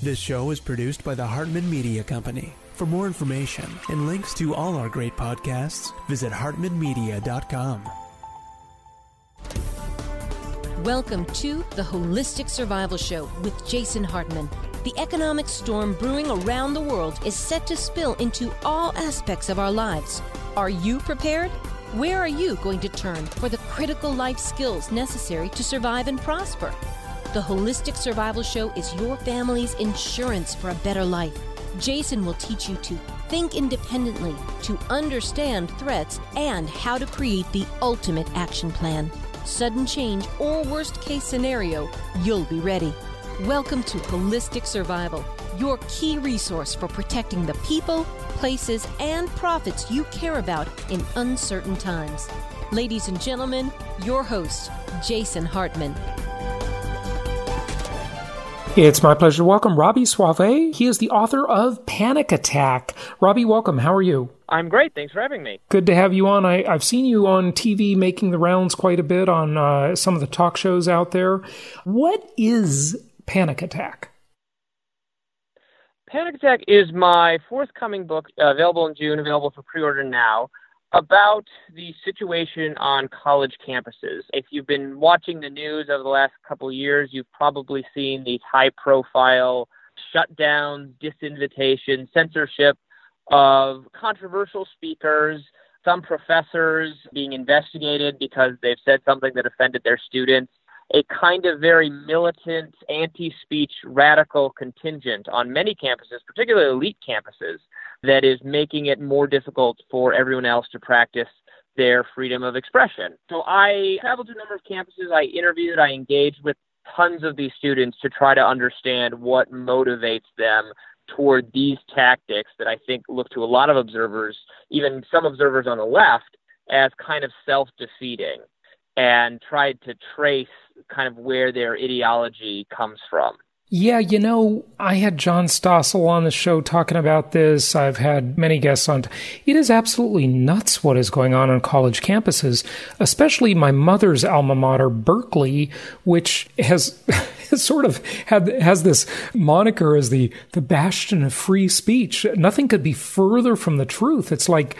This show is produced by the Hartman Media Company. For more information and links to all our great podcasts, visit hartmanmedia.com. Welcome to the Holistic Survival Show with Jason Hartman. The economic storm brewing around the world is set to spill into all aspects of our lives. Are you prepared? Where are you going to turn for the critical life skills necessary to survive and prosper? The Holistic Survival Show is your family's insurance for a better life. Jason will teach you to think independently, to understand threats, and how to create the ultimate action plan. Sudden change or worst case scenario, you'll be ready. Welcome to Holistic Survival, your key resource for protecting the people, places, and profits you care about in uncertain times. Ladies and gentlemen, your host, Jason Hartman. It's my pleasure to welcome Robby Soave. He is the author of Panic Attack. Robby, welcome. How are you? I'm great. Thanks for having me. Good to have you on. I, have seen you on TV making the rounds quite a bit on uh, some of the talk shows out there. What is Panic Attack? Panic Attack is my forthcoming book, uh, available in June, available for pre order now, about the situation on college campuses. If you've been watching the news over the last couple of years, you've probably seen these high profile shutdowns, disinvitation, censorship of controversial speakers, some professors being investigated because they've said something that offended their students a kind of very militant, anti speech, radical contingent on many campuses, particularly elite campuses, that is making it more difficult for everyone else to practice their freedom of expression. So I traveled to a number of campuses, I interviewed, I engaged with tons of these students to try to understand what motivates them toward these tactics that I think look to a lot of observers, even some observers on the left, as kind of self defeating and tried to trace kind of where their ideology comes from. Yeah, you know, I had John Stossel on the show talking about this. I've had many guests on. It is absolutely nuts what is going on on college campuses, especially my mother's alma mater, Berkeley, which has, sort of had has this moniker as the the bastion of free speech. Nothing could be further from the truth. It's like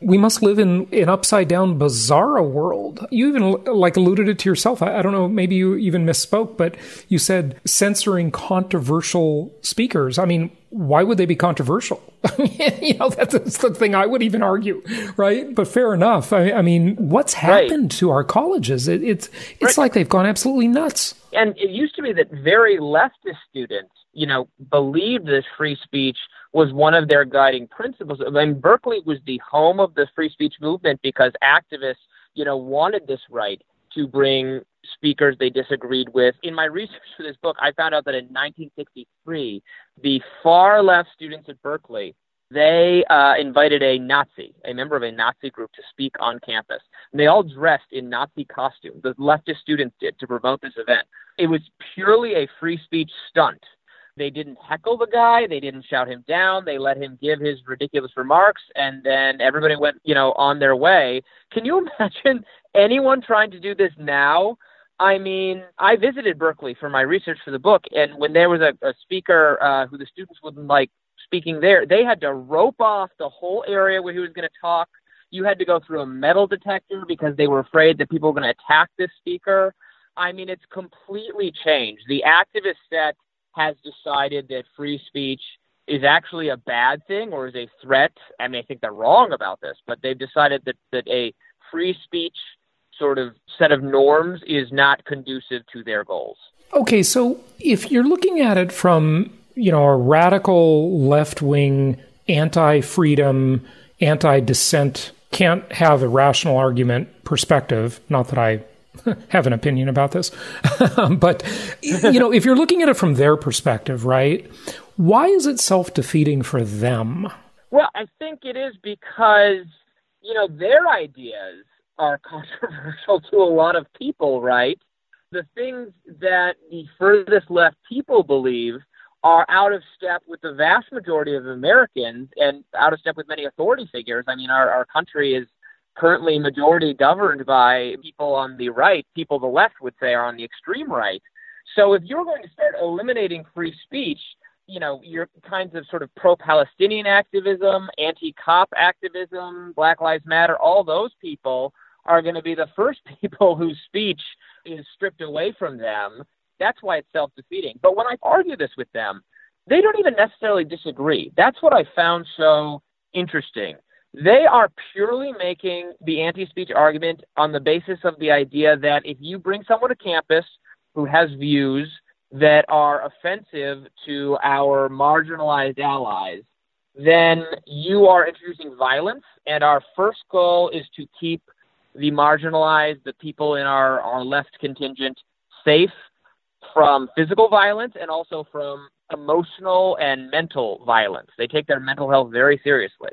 we must live in an upside down bizarre world. You even like alluded it to yourself. I, I, don't know, maybe you even misspoke, but you said censoring controversial speakers. I mean, why would they be controversial? you know, that's, the thing I would even argue, right? But fair enough. I, I mean, what's happened right. to our colleges? It, it's it's right. like they've gone absolutely nuts. And it used to be that very leftist students, you know, believed this free speech was one of their guiding principles. I mean, Berkeley was the home of the free speech movement because activists, you know, wanted this right to bring speakers they disagreed with. In my research for this book, I found out that in 1963, the far left students at Berkeley they uh, invited a Nazi, a member of a Nazi group, to speak on campus. And they all dressed in Nazi costumes. The leftist students did to promote this event. It was purely a free speech stunt they didn't heckle the guy. They didn't shout him down. They let him give his ridiculous remarks, and then everybody went, you know, on their way. Can you imagine anyone trying to do this now? I mean, I visited Berkeley for my research for the book, and when there was a, a speaker uh, who the students wouldn't like speaking there, they had to rope off the whole area where he was going to talk. You had to go through a metal detector because they were afraid that people were going to attack this speaker. I mean, it's completely changed. The activist set has decided that free speech is actually a bad thing or is a threat. I mean, I think they're wrong about this, but they've decided that, that a free speech sort of set of norms is not conducive to their goals. Okay, so if you're looking at it from, you know, a radical left-wing anti-freedom, anti-dissent can't have a rational argument perspective, not that I have an opinion about this. but, you know, if you're looking at it from their perspective, right, why is it self defeating for them? Well, I think it is because, you know, their ideas are controversial to a lot of people, right? The things that the furthest left people believe are out of step with the vast majority of Americans and out of step with many authority figures. I mean, our, our country is currently majority governed by people on the right, people the left would say are on the extreme right. So if you're going to start eliminating free speech, you know, your kinds of sort of pro Palestinian activism, anti cop activism, Black Lives Matter, all those people are going to be the first people whose speech is stripped away from them. That's why it's self defeating. But when I argue this with them, they don't even necessarily disagree. That's what I found so interesting. They are purely making the anti speech argument on the basis of the idea that if you bring someone to campus who has views that are offensive to our marginalized allies, then you are introducing violence. And our first goal is to keep the marginalized, the people in our, our left contingent, safe from physical violence and also from emotional and mental violence. They take their mental health very seriously.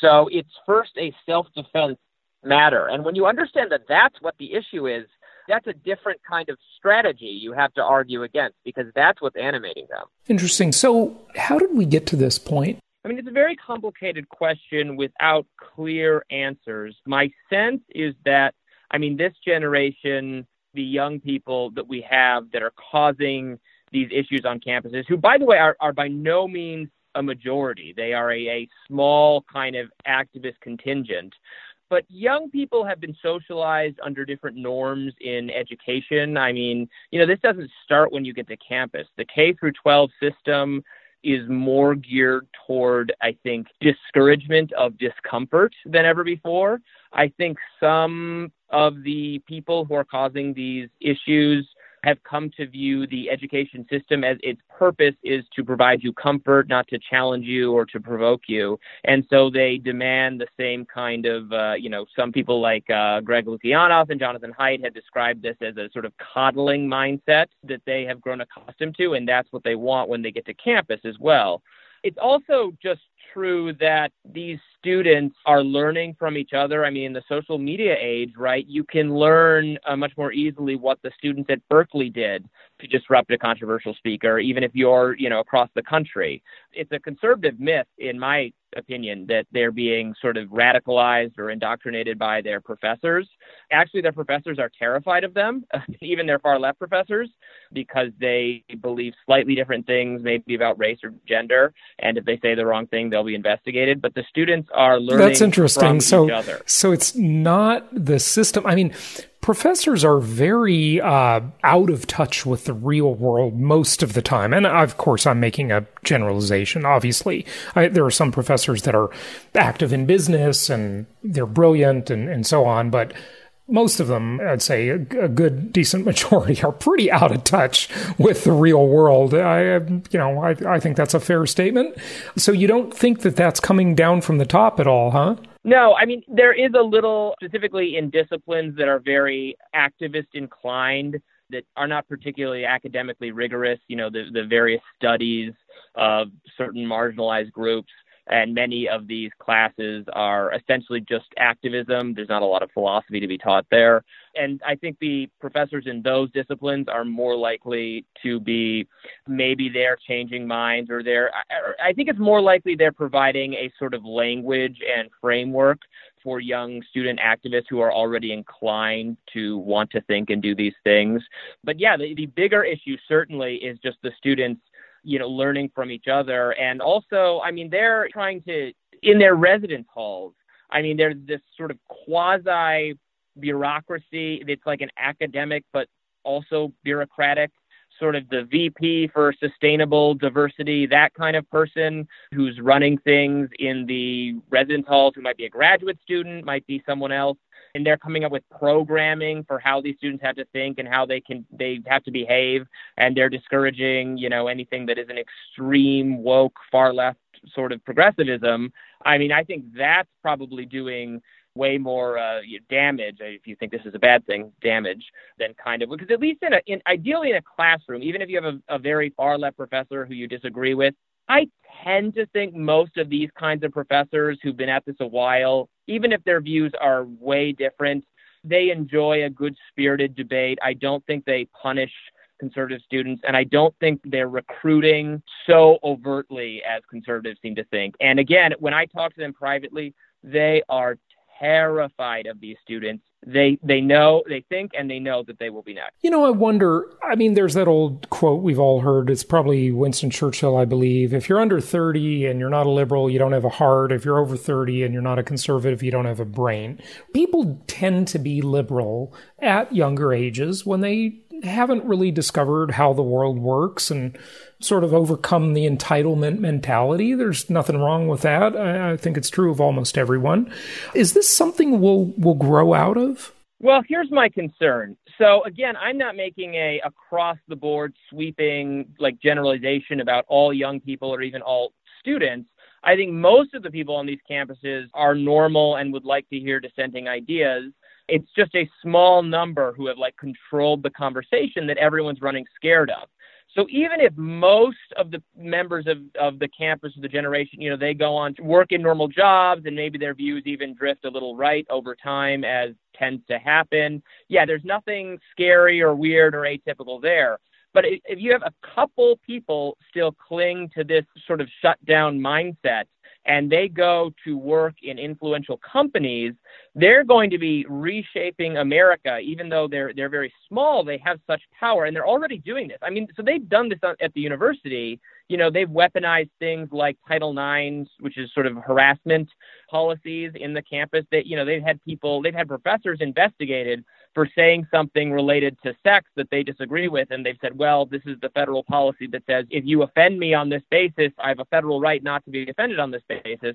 So it's first a self defense matter. And when you understand that that's what the issue is, that's a different kind of strategy you have to argue against because that's what's animating them. Interesting. So, how did we get to this point? I mean, it's a very complicated question without clear answers. My sense is that, I mean, this generation, the young people that we have that are causing these issues on campuses, who, by the way, are, are by no means a majority. They are a, a small kind of activist contingent. But young people have been socialized under different norms in education. I mean, you know, this doesn't start when you get to campus. The K through 12 system is more geared toward, I think, discouragement of discomfort than ever before. I think some of the people who are causing these issues have come to view the education system as its purpose is to provide you comfort, not to challenge you or to provoke you. And so they demand the same kind of, uh, you know, some people like uh, Greg Lukianoff and Jonathan Haidt had described this as a sort of coddling mindset that they have grown accustomed to, and that's what they want when they get to campus as well. It's also just true that these students are learning from each other. I mean, in the social media age, right, you can learn uh, much more easily what the students at Berkeley did to disrupt a controversial speaker, even if you're, you know, across the country. It's a conservative myth, in my opinion, that they're being sort of radicalized or indoctrinated by their professors. Actually, their professors are terrified of them, even their far left professors, because they believe slightly different things, maybe about race or gender. And if they say the wrong thing, they'll be investigated. But the students are learning. That's interesting. so, so it's not the system. I mean, professors are very uh, out of touch with the real world most of the time. And of course, I'm making a generalization. Obviously, I, there are some professors that are active in business and they're brilliant and, and so on. But most of them, I'd say a, good, decent majority, are pretty out of touch with the real world. I, you know, I, I think that's a fair statement. So you don't think that that's coming down from the top at all, huh? No, I mean, there is a little, specifically in disciplines that are very activist inclined, that are not particularly academically rigorous, you know, the, the various studies of certain marginalized groups and many of these classes are essentially just activism. There's not a lot of philosophy to be taught there. And I think the professors in those disciplines are more likely to be maybe they're changing minds or they're, I think it's more likely they're providing a sort of language and framework for young student activists who are already inclined to want to think and do these things. But yeah, the, the bigger issue certainly is just the students you know, learning from each other. And also, I mean, they're trying to, in their residence halls, I mean, there's this sort of quasi bureaucracy. It's like an academic, but also bureaucratic sort of the VP for sustainable diversity, that kind of person who's running things in the residence halls, who might be a graduate student, might be someone else and they're coming up with programming for how these students have to think and how they can they have to behave and they're discouraging you know anything that is an extreme woke far left sort of progressivism. I mean i think that's probably doing way more uh, damage if you think this is a bad thing damage than kind of because at least in a in ideally in a classroom even if you have a, a very far left professor who you disagree with I tend to think most of these kinds of professors who've been at this a while, even if their views are way different, they enjoy a good spirited debate. I don't think they punish conservative students, and I don't think they're recruiting so overtly as conservatives seem to think. And again, when I talk to them privately, they are terrified of these students. They they know they think and they know that they will be next. You know i wonder i mean there's that old quote we've all heard. It's probably winston churchill i believe. If you're under 30 and you're not a liberal you don't have a heart. If you're over 30 and you're not a conservative you don't have a brain. People tend to be liberal at younger ages when they haven't really discovered how the world works and sort of overcome the entitlement mentality. There's nothing wrong with that. I, I think it's true of almost everyone. Is this something we'll we'll grow out of? Well, here's my concern. So again, I'm not making a across the board sweeping like generalization about all young people or even all students. I think most of the people on these campuses are normal and would like to hear dissenting ideas. It's just a small number who have like controlled the conversation that everyone's running scared of. So even if most of the members of, of the campus of the generation, you know, they go on to work in normal jobs and maybe their views even drift a little right over time as tends to happen. Yeah, there's nothing scary or weird or atypical there. But if you have a couple people still cling to this sort of shut down mindset and they go to work in influential companies, they're going to be reshaping America. Even though they're they're very small, they have such power, and they're already doing this. I mean, so they've done this at the university. You know, they've weaponized things like Title IX, which is sort of harassment policies in the campus. That you know, they've had people, they've had professors investigated for saying something related to sex that they disagree with. And they've said, well, this is the federal policy that says if you offend me on this basis, I have a federal right not to be offended on this basis.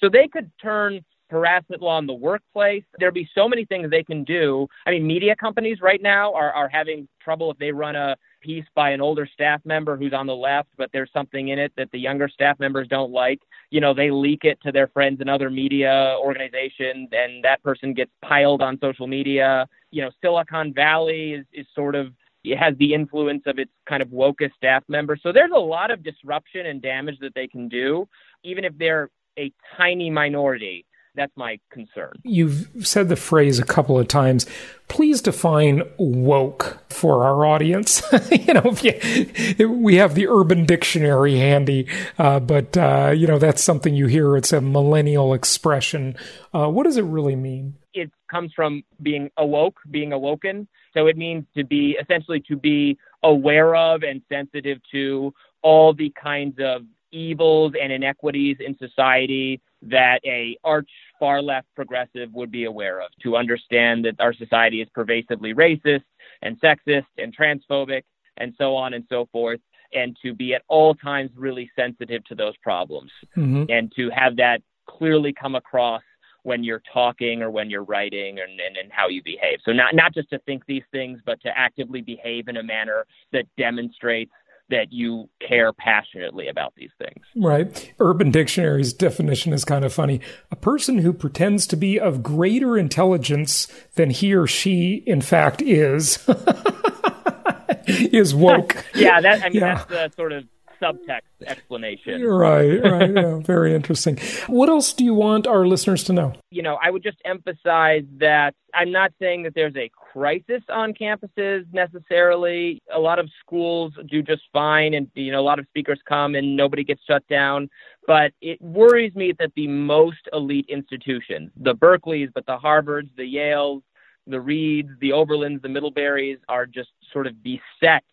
So they could turn harassment law in the workplace. There'd be so many things they can do. I mean, media companies right now are, are having trouble if they run a piece by an older staff member who's on the left, but there's something in it that the younger staff members don't like. You know, they leak it to their friends in other media organizations, and that person gets piled on social media you know, Silicon Valley is, is sort of it has the influence of its kind of wokest staff members. So there's a lot of disruption and damage that they can do, even if they're a tiny minority. That's my concern. You've said the phrase a couple of times. Please define woke for our audience. you know, you, we have the Urban Dictionary handy, uh, but uh, you know that's something you hear. It's a millennial expression. Uh, what does it really mean? It comes from being awoke, being awoken. So it means to be essentially to be aware of and sensitive to all the kinds of evils and inequities in society that a arch far left progressive would be aware of to understand that our society is pervasively racist and sexist and transphobic and so on and so forth and to be at all times really sensitive to those problems mm-hmm. and to have that clearly come across when you're talking or when you're writing and, and, and how you behave. So not not just to think these things, but to actively behave in a manner that demonstrates that you care passionately about these things. Right. Urban Dictionary's definition is kind of funny. A person who pretends to be of greater intelligence than he or she in fact is is woke. yeah, that I mean yeah. that's the sort of subtext explanation. Right, right. yeah, very interesting. What else do you want our listeners to know? You know, I would just emphasize that I'm not saying that there's a crisis on campuses necessarily. A lot of schools do just fine, and, you know, a lot of speakers come and nobody gets shut down. But it worries me that the most elite institutions, the Berkeleys, but the Harvards, the Yales, the Reeds, the Oberlins, the Middleburys, are just sort of beset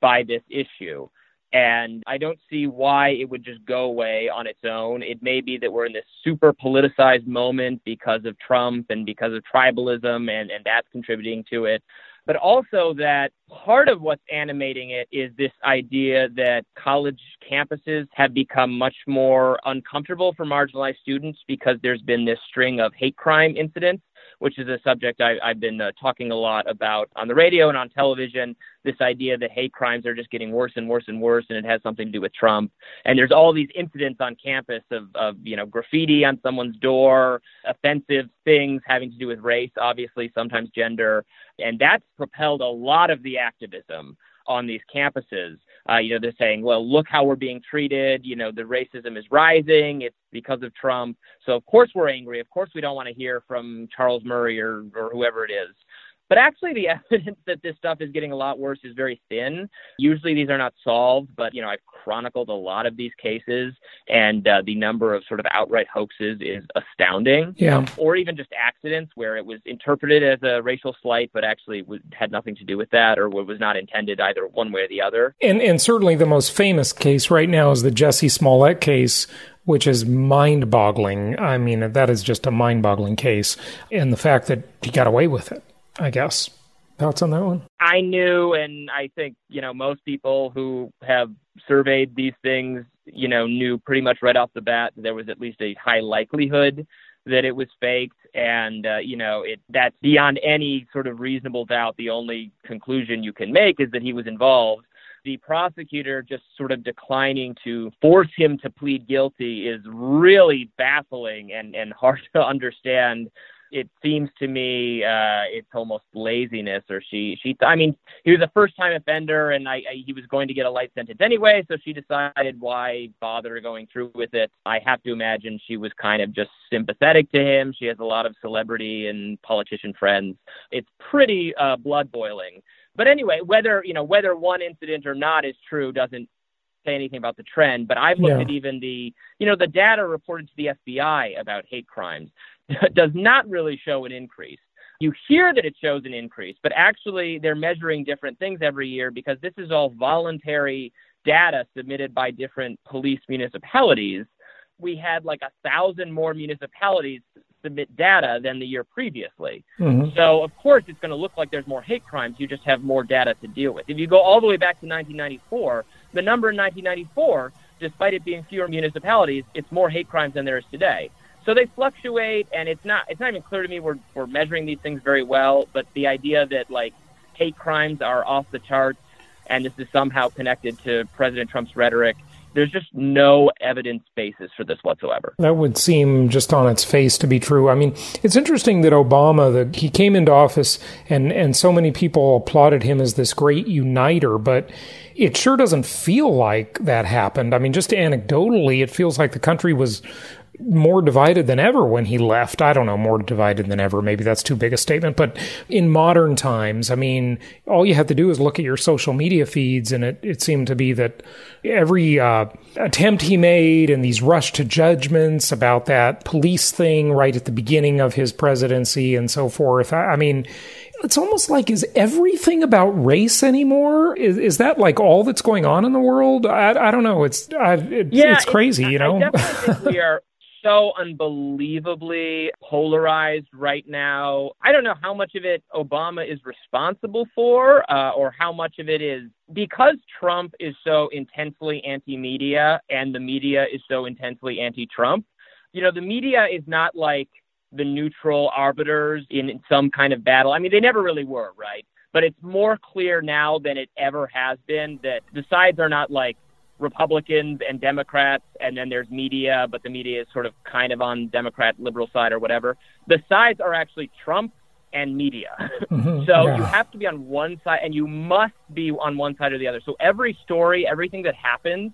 by this issue. And I don't see why it would just go away on its own. It may be that we're in this super politicized moment because of Trump and because of tribalism, and, and that's contributing to it. But also that part of what's animating it is this idea that college campuses have become much more uncomfortable for marginalized students because there's been this string of hate crime incidents which is a subject I, have been uh, talking a lot about on the radio and on television. This idea that hate crimes are just getting worse and worse and worse, and it has something to do with Trump. And there's all these incidents on campus of, of you know graffiti on someone's door, offensive things having to do with race, obviously sometimes gender, and that's propelled a lot of the activism on these campuses. Uh, you know, they're saying, well, look how we're being treated. You know, the racism is rising. It's because of Trump. So, of course, we're angry. Of course, we don't want to hear from Charles Murray or, or whoever it is. But actually, the evidence that this stuff is getting a lot worse is very thin. Usually, these are not solved, but you know, I've chronicled a lot of these cases, and uh, the number of sort of outright hoaxes is astounding. Yeah. Or even just accidents where it was interpreted as a racial slight, but actually had nothing to do with that, or was not intended either one way or the other. And and certainly the most famous case right now is the Jussie Smollett case, which is mind boggling. I mean, that is just a mind boggling case. And the fact that he got away with it, I guess. Thoughts on that one? I knew, and I think, you know, most people who have surveyed these things, you know, knew pretty much right off the bat that there was at least a high likelihood that it was faked and uh, you know it that's beyond any sort of reasonable doubt the only conclusion you can make is that he was involved the prosecutor just sort of declining to force him to plead guilty is really baffling and, and hard to understand. It seems to me uh, it's almost laziness, or she she. I mean, he was a first time offender, and I, I he was going to get a light sentence anyway, so she decided why bother going through with it. I have to imagine she was kind of just sympathetic to him. She has a lot of celebrity and politician friends. It's pretty uh, blood boiling. But anyway, whether you know whether one incident or not is true doesn't say anything about the trend. But I've looked yeah. at even the you know the data reported to the FBI about hate crimes does not really show an increase. You hear that it shows an increase, but actually they're measuring different things every year because this is all voluntary data submitted by different police municipalities. We had like a thousand more municipalities submit data than the year previously. Mm-hmm. So, of course, it's going to look like there's more hate crimes. You just have more data to deal with. If you go all the way back to 1994, the number in 1994, despite it being fewer municipalities, it's more hate crimes than there is today. So they fluctuate, and it's not it's not even clear to me we're we're measuring these things very well. But the idea that like hate crimes are off the charts, and this is somehow connected to President Trump's rhetoric there's just no evidence basis for this whatsoever. That would seem just on its face to be true. I mean, it's interesting that Obama that he came into office and and so many people applauded him as this great uniter, but it sure doesn't feel like that happened. I mean, just anecdotally, it feels like the country was more divided than ever when he left. I don't know, more divided than ever. Maybe that's too big a statement. But in modern times, I mean, all you have to do is look at your social media feeds, and it, it seemed to be that every uh, attempt he made and these rush to judgments about that police thing right at the beginning of his presidency and so forth. I, I mean, it's almost like is everything about race anymore? Is is that like all that's going on in the world? I, I don't know. It's I, it, yeah, it's crazy, you know. We are so unbelievably polarized right now. I don't know how much of it Obama is responsible for, uh, or how much of it is because Trump is so intensely anti media and the media is so intensely anti Trump. You know, the media is not like the neutral arbiters in some kind of battle. I mean, they never really were, right? But it's more clear now than it ever has been that the sides are not like Republicans and Democrats, and then there's media, but the media is sort of kind of on Democrat liberal side or whatever. The sides are actually Trump and media. Mm-hmm, so yeah. you have to be on one side, and you must be on one side or the other. So every story, everything that happens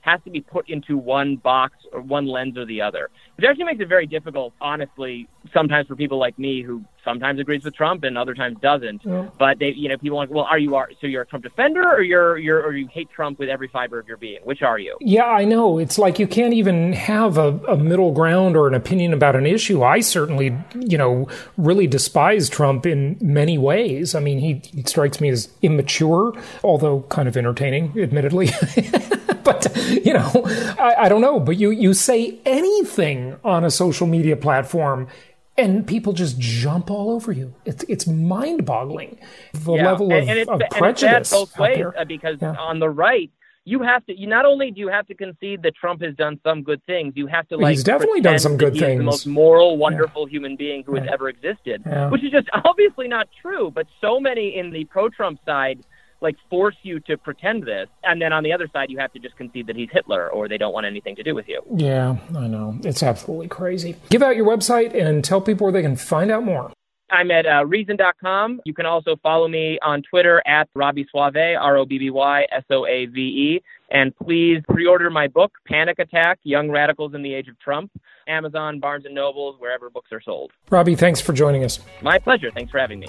has to be put into one box or one lens or the other, which actually makes it very difficult, honestly, sometimes for people like me who sometimes agrees with Trump and other times doesn't. Yeah. But they, you know, people like, well, are you are so you're a Trump defender or you're you're or you hate Trump with every fiber of your being? Which are you? Yeah, I know. It's like you can't even have a, a middle ground or an opinion about an issue. I certainly, you know, really despise Trump in many ways. I mean, he, he strikes me as immature, although kind of entertaining, admittedly. but you know, I, I don't know. But you you say anything on a social media platform and people just jump all over you. It's it's mind boggling the yeah. level of, and, of prejudice. both ways uh, because yeah. on the right, you have to. You not only do you have to concede that Trump has done some good things, you have to like. He's definitely done some good things. the most moral, wonderful yeah. human being who has ever existed, which is just obviously not true. But so many in the pro-Trump side like force you to pretend this and then on the other side you have to just concede that he's hitler or they don't want anything to do with you yeah i know it's absolutely crazy give out your website and tell people where they can find out more I'm at uh, Reason.com. You can also follow me on Twitter at Robby Soave, R O B B Y S O A V E. And please pre order my book, Panic Attack Young Radicals in the Age of Trump. Amazon, Barnes and Nobles, wherever books are sold. robby thanks for joining us. My pleasure. Thanks for having me.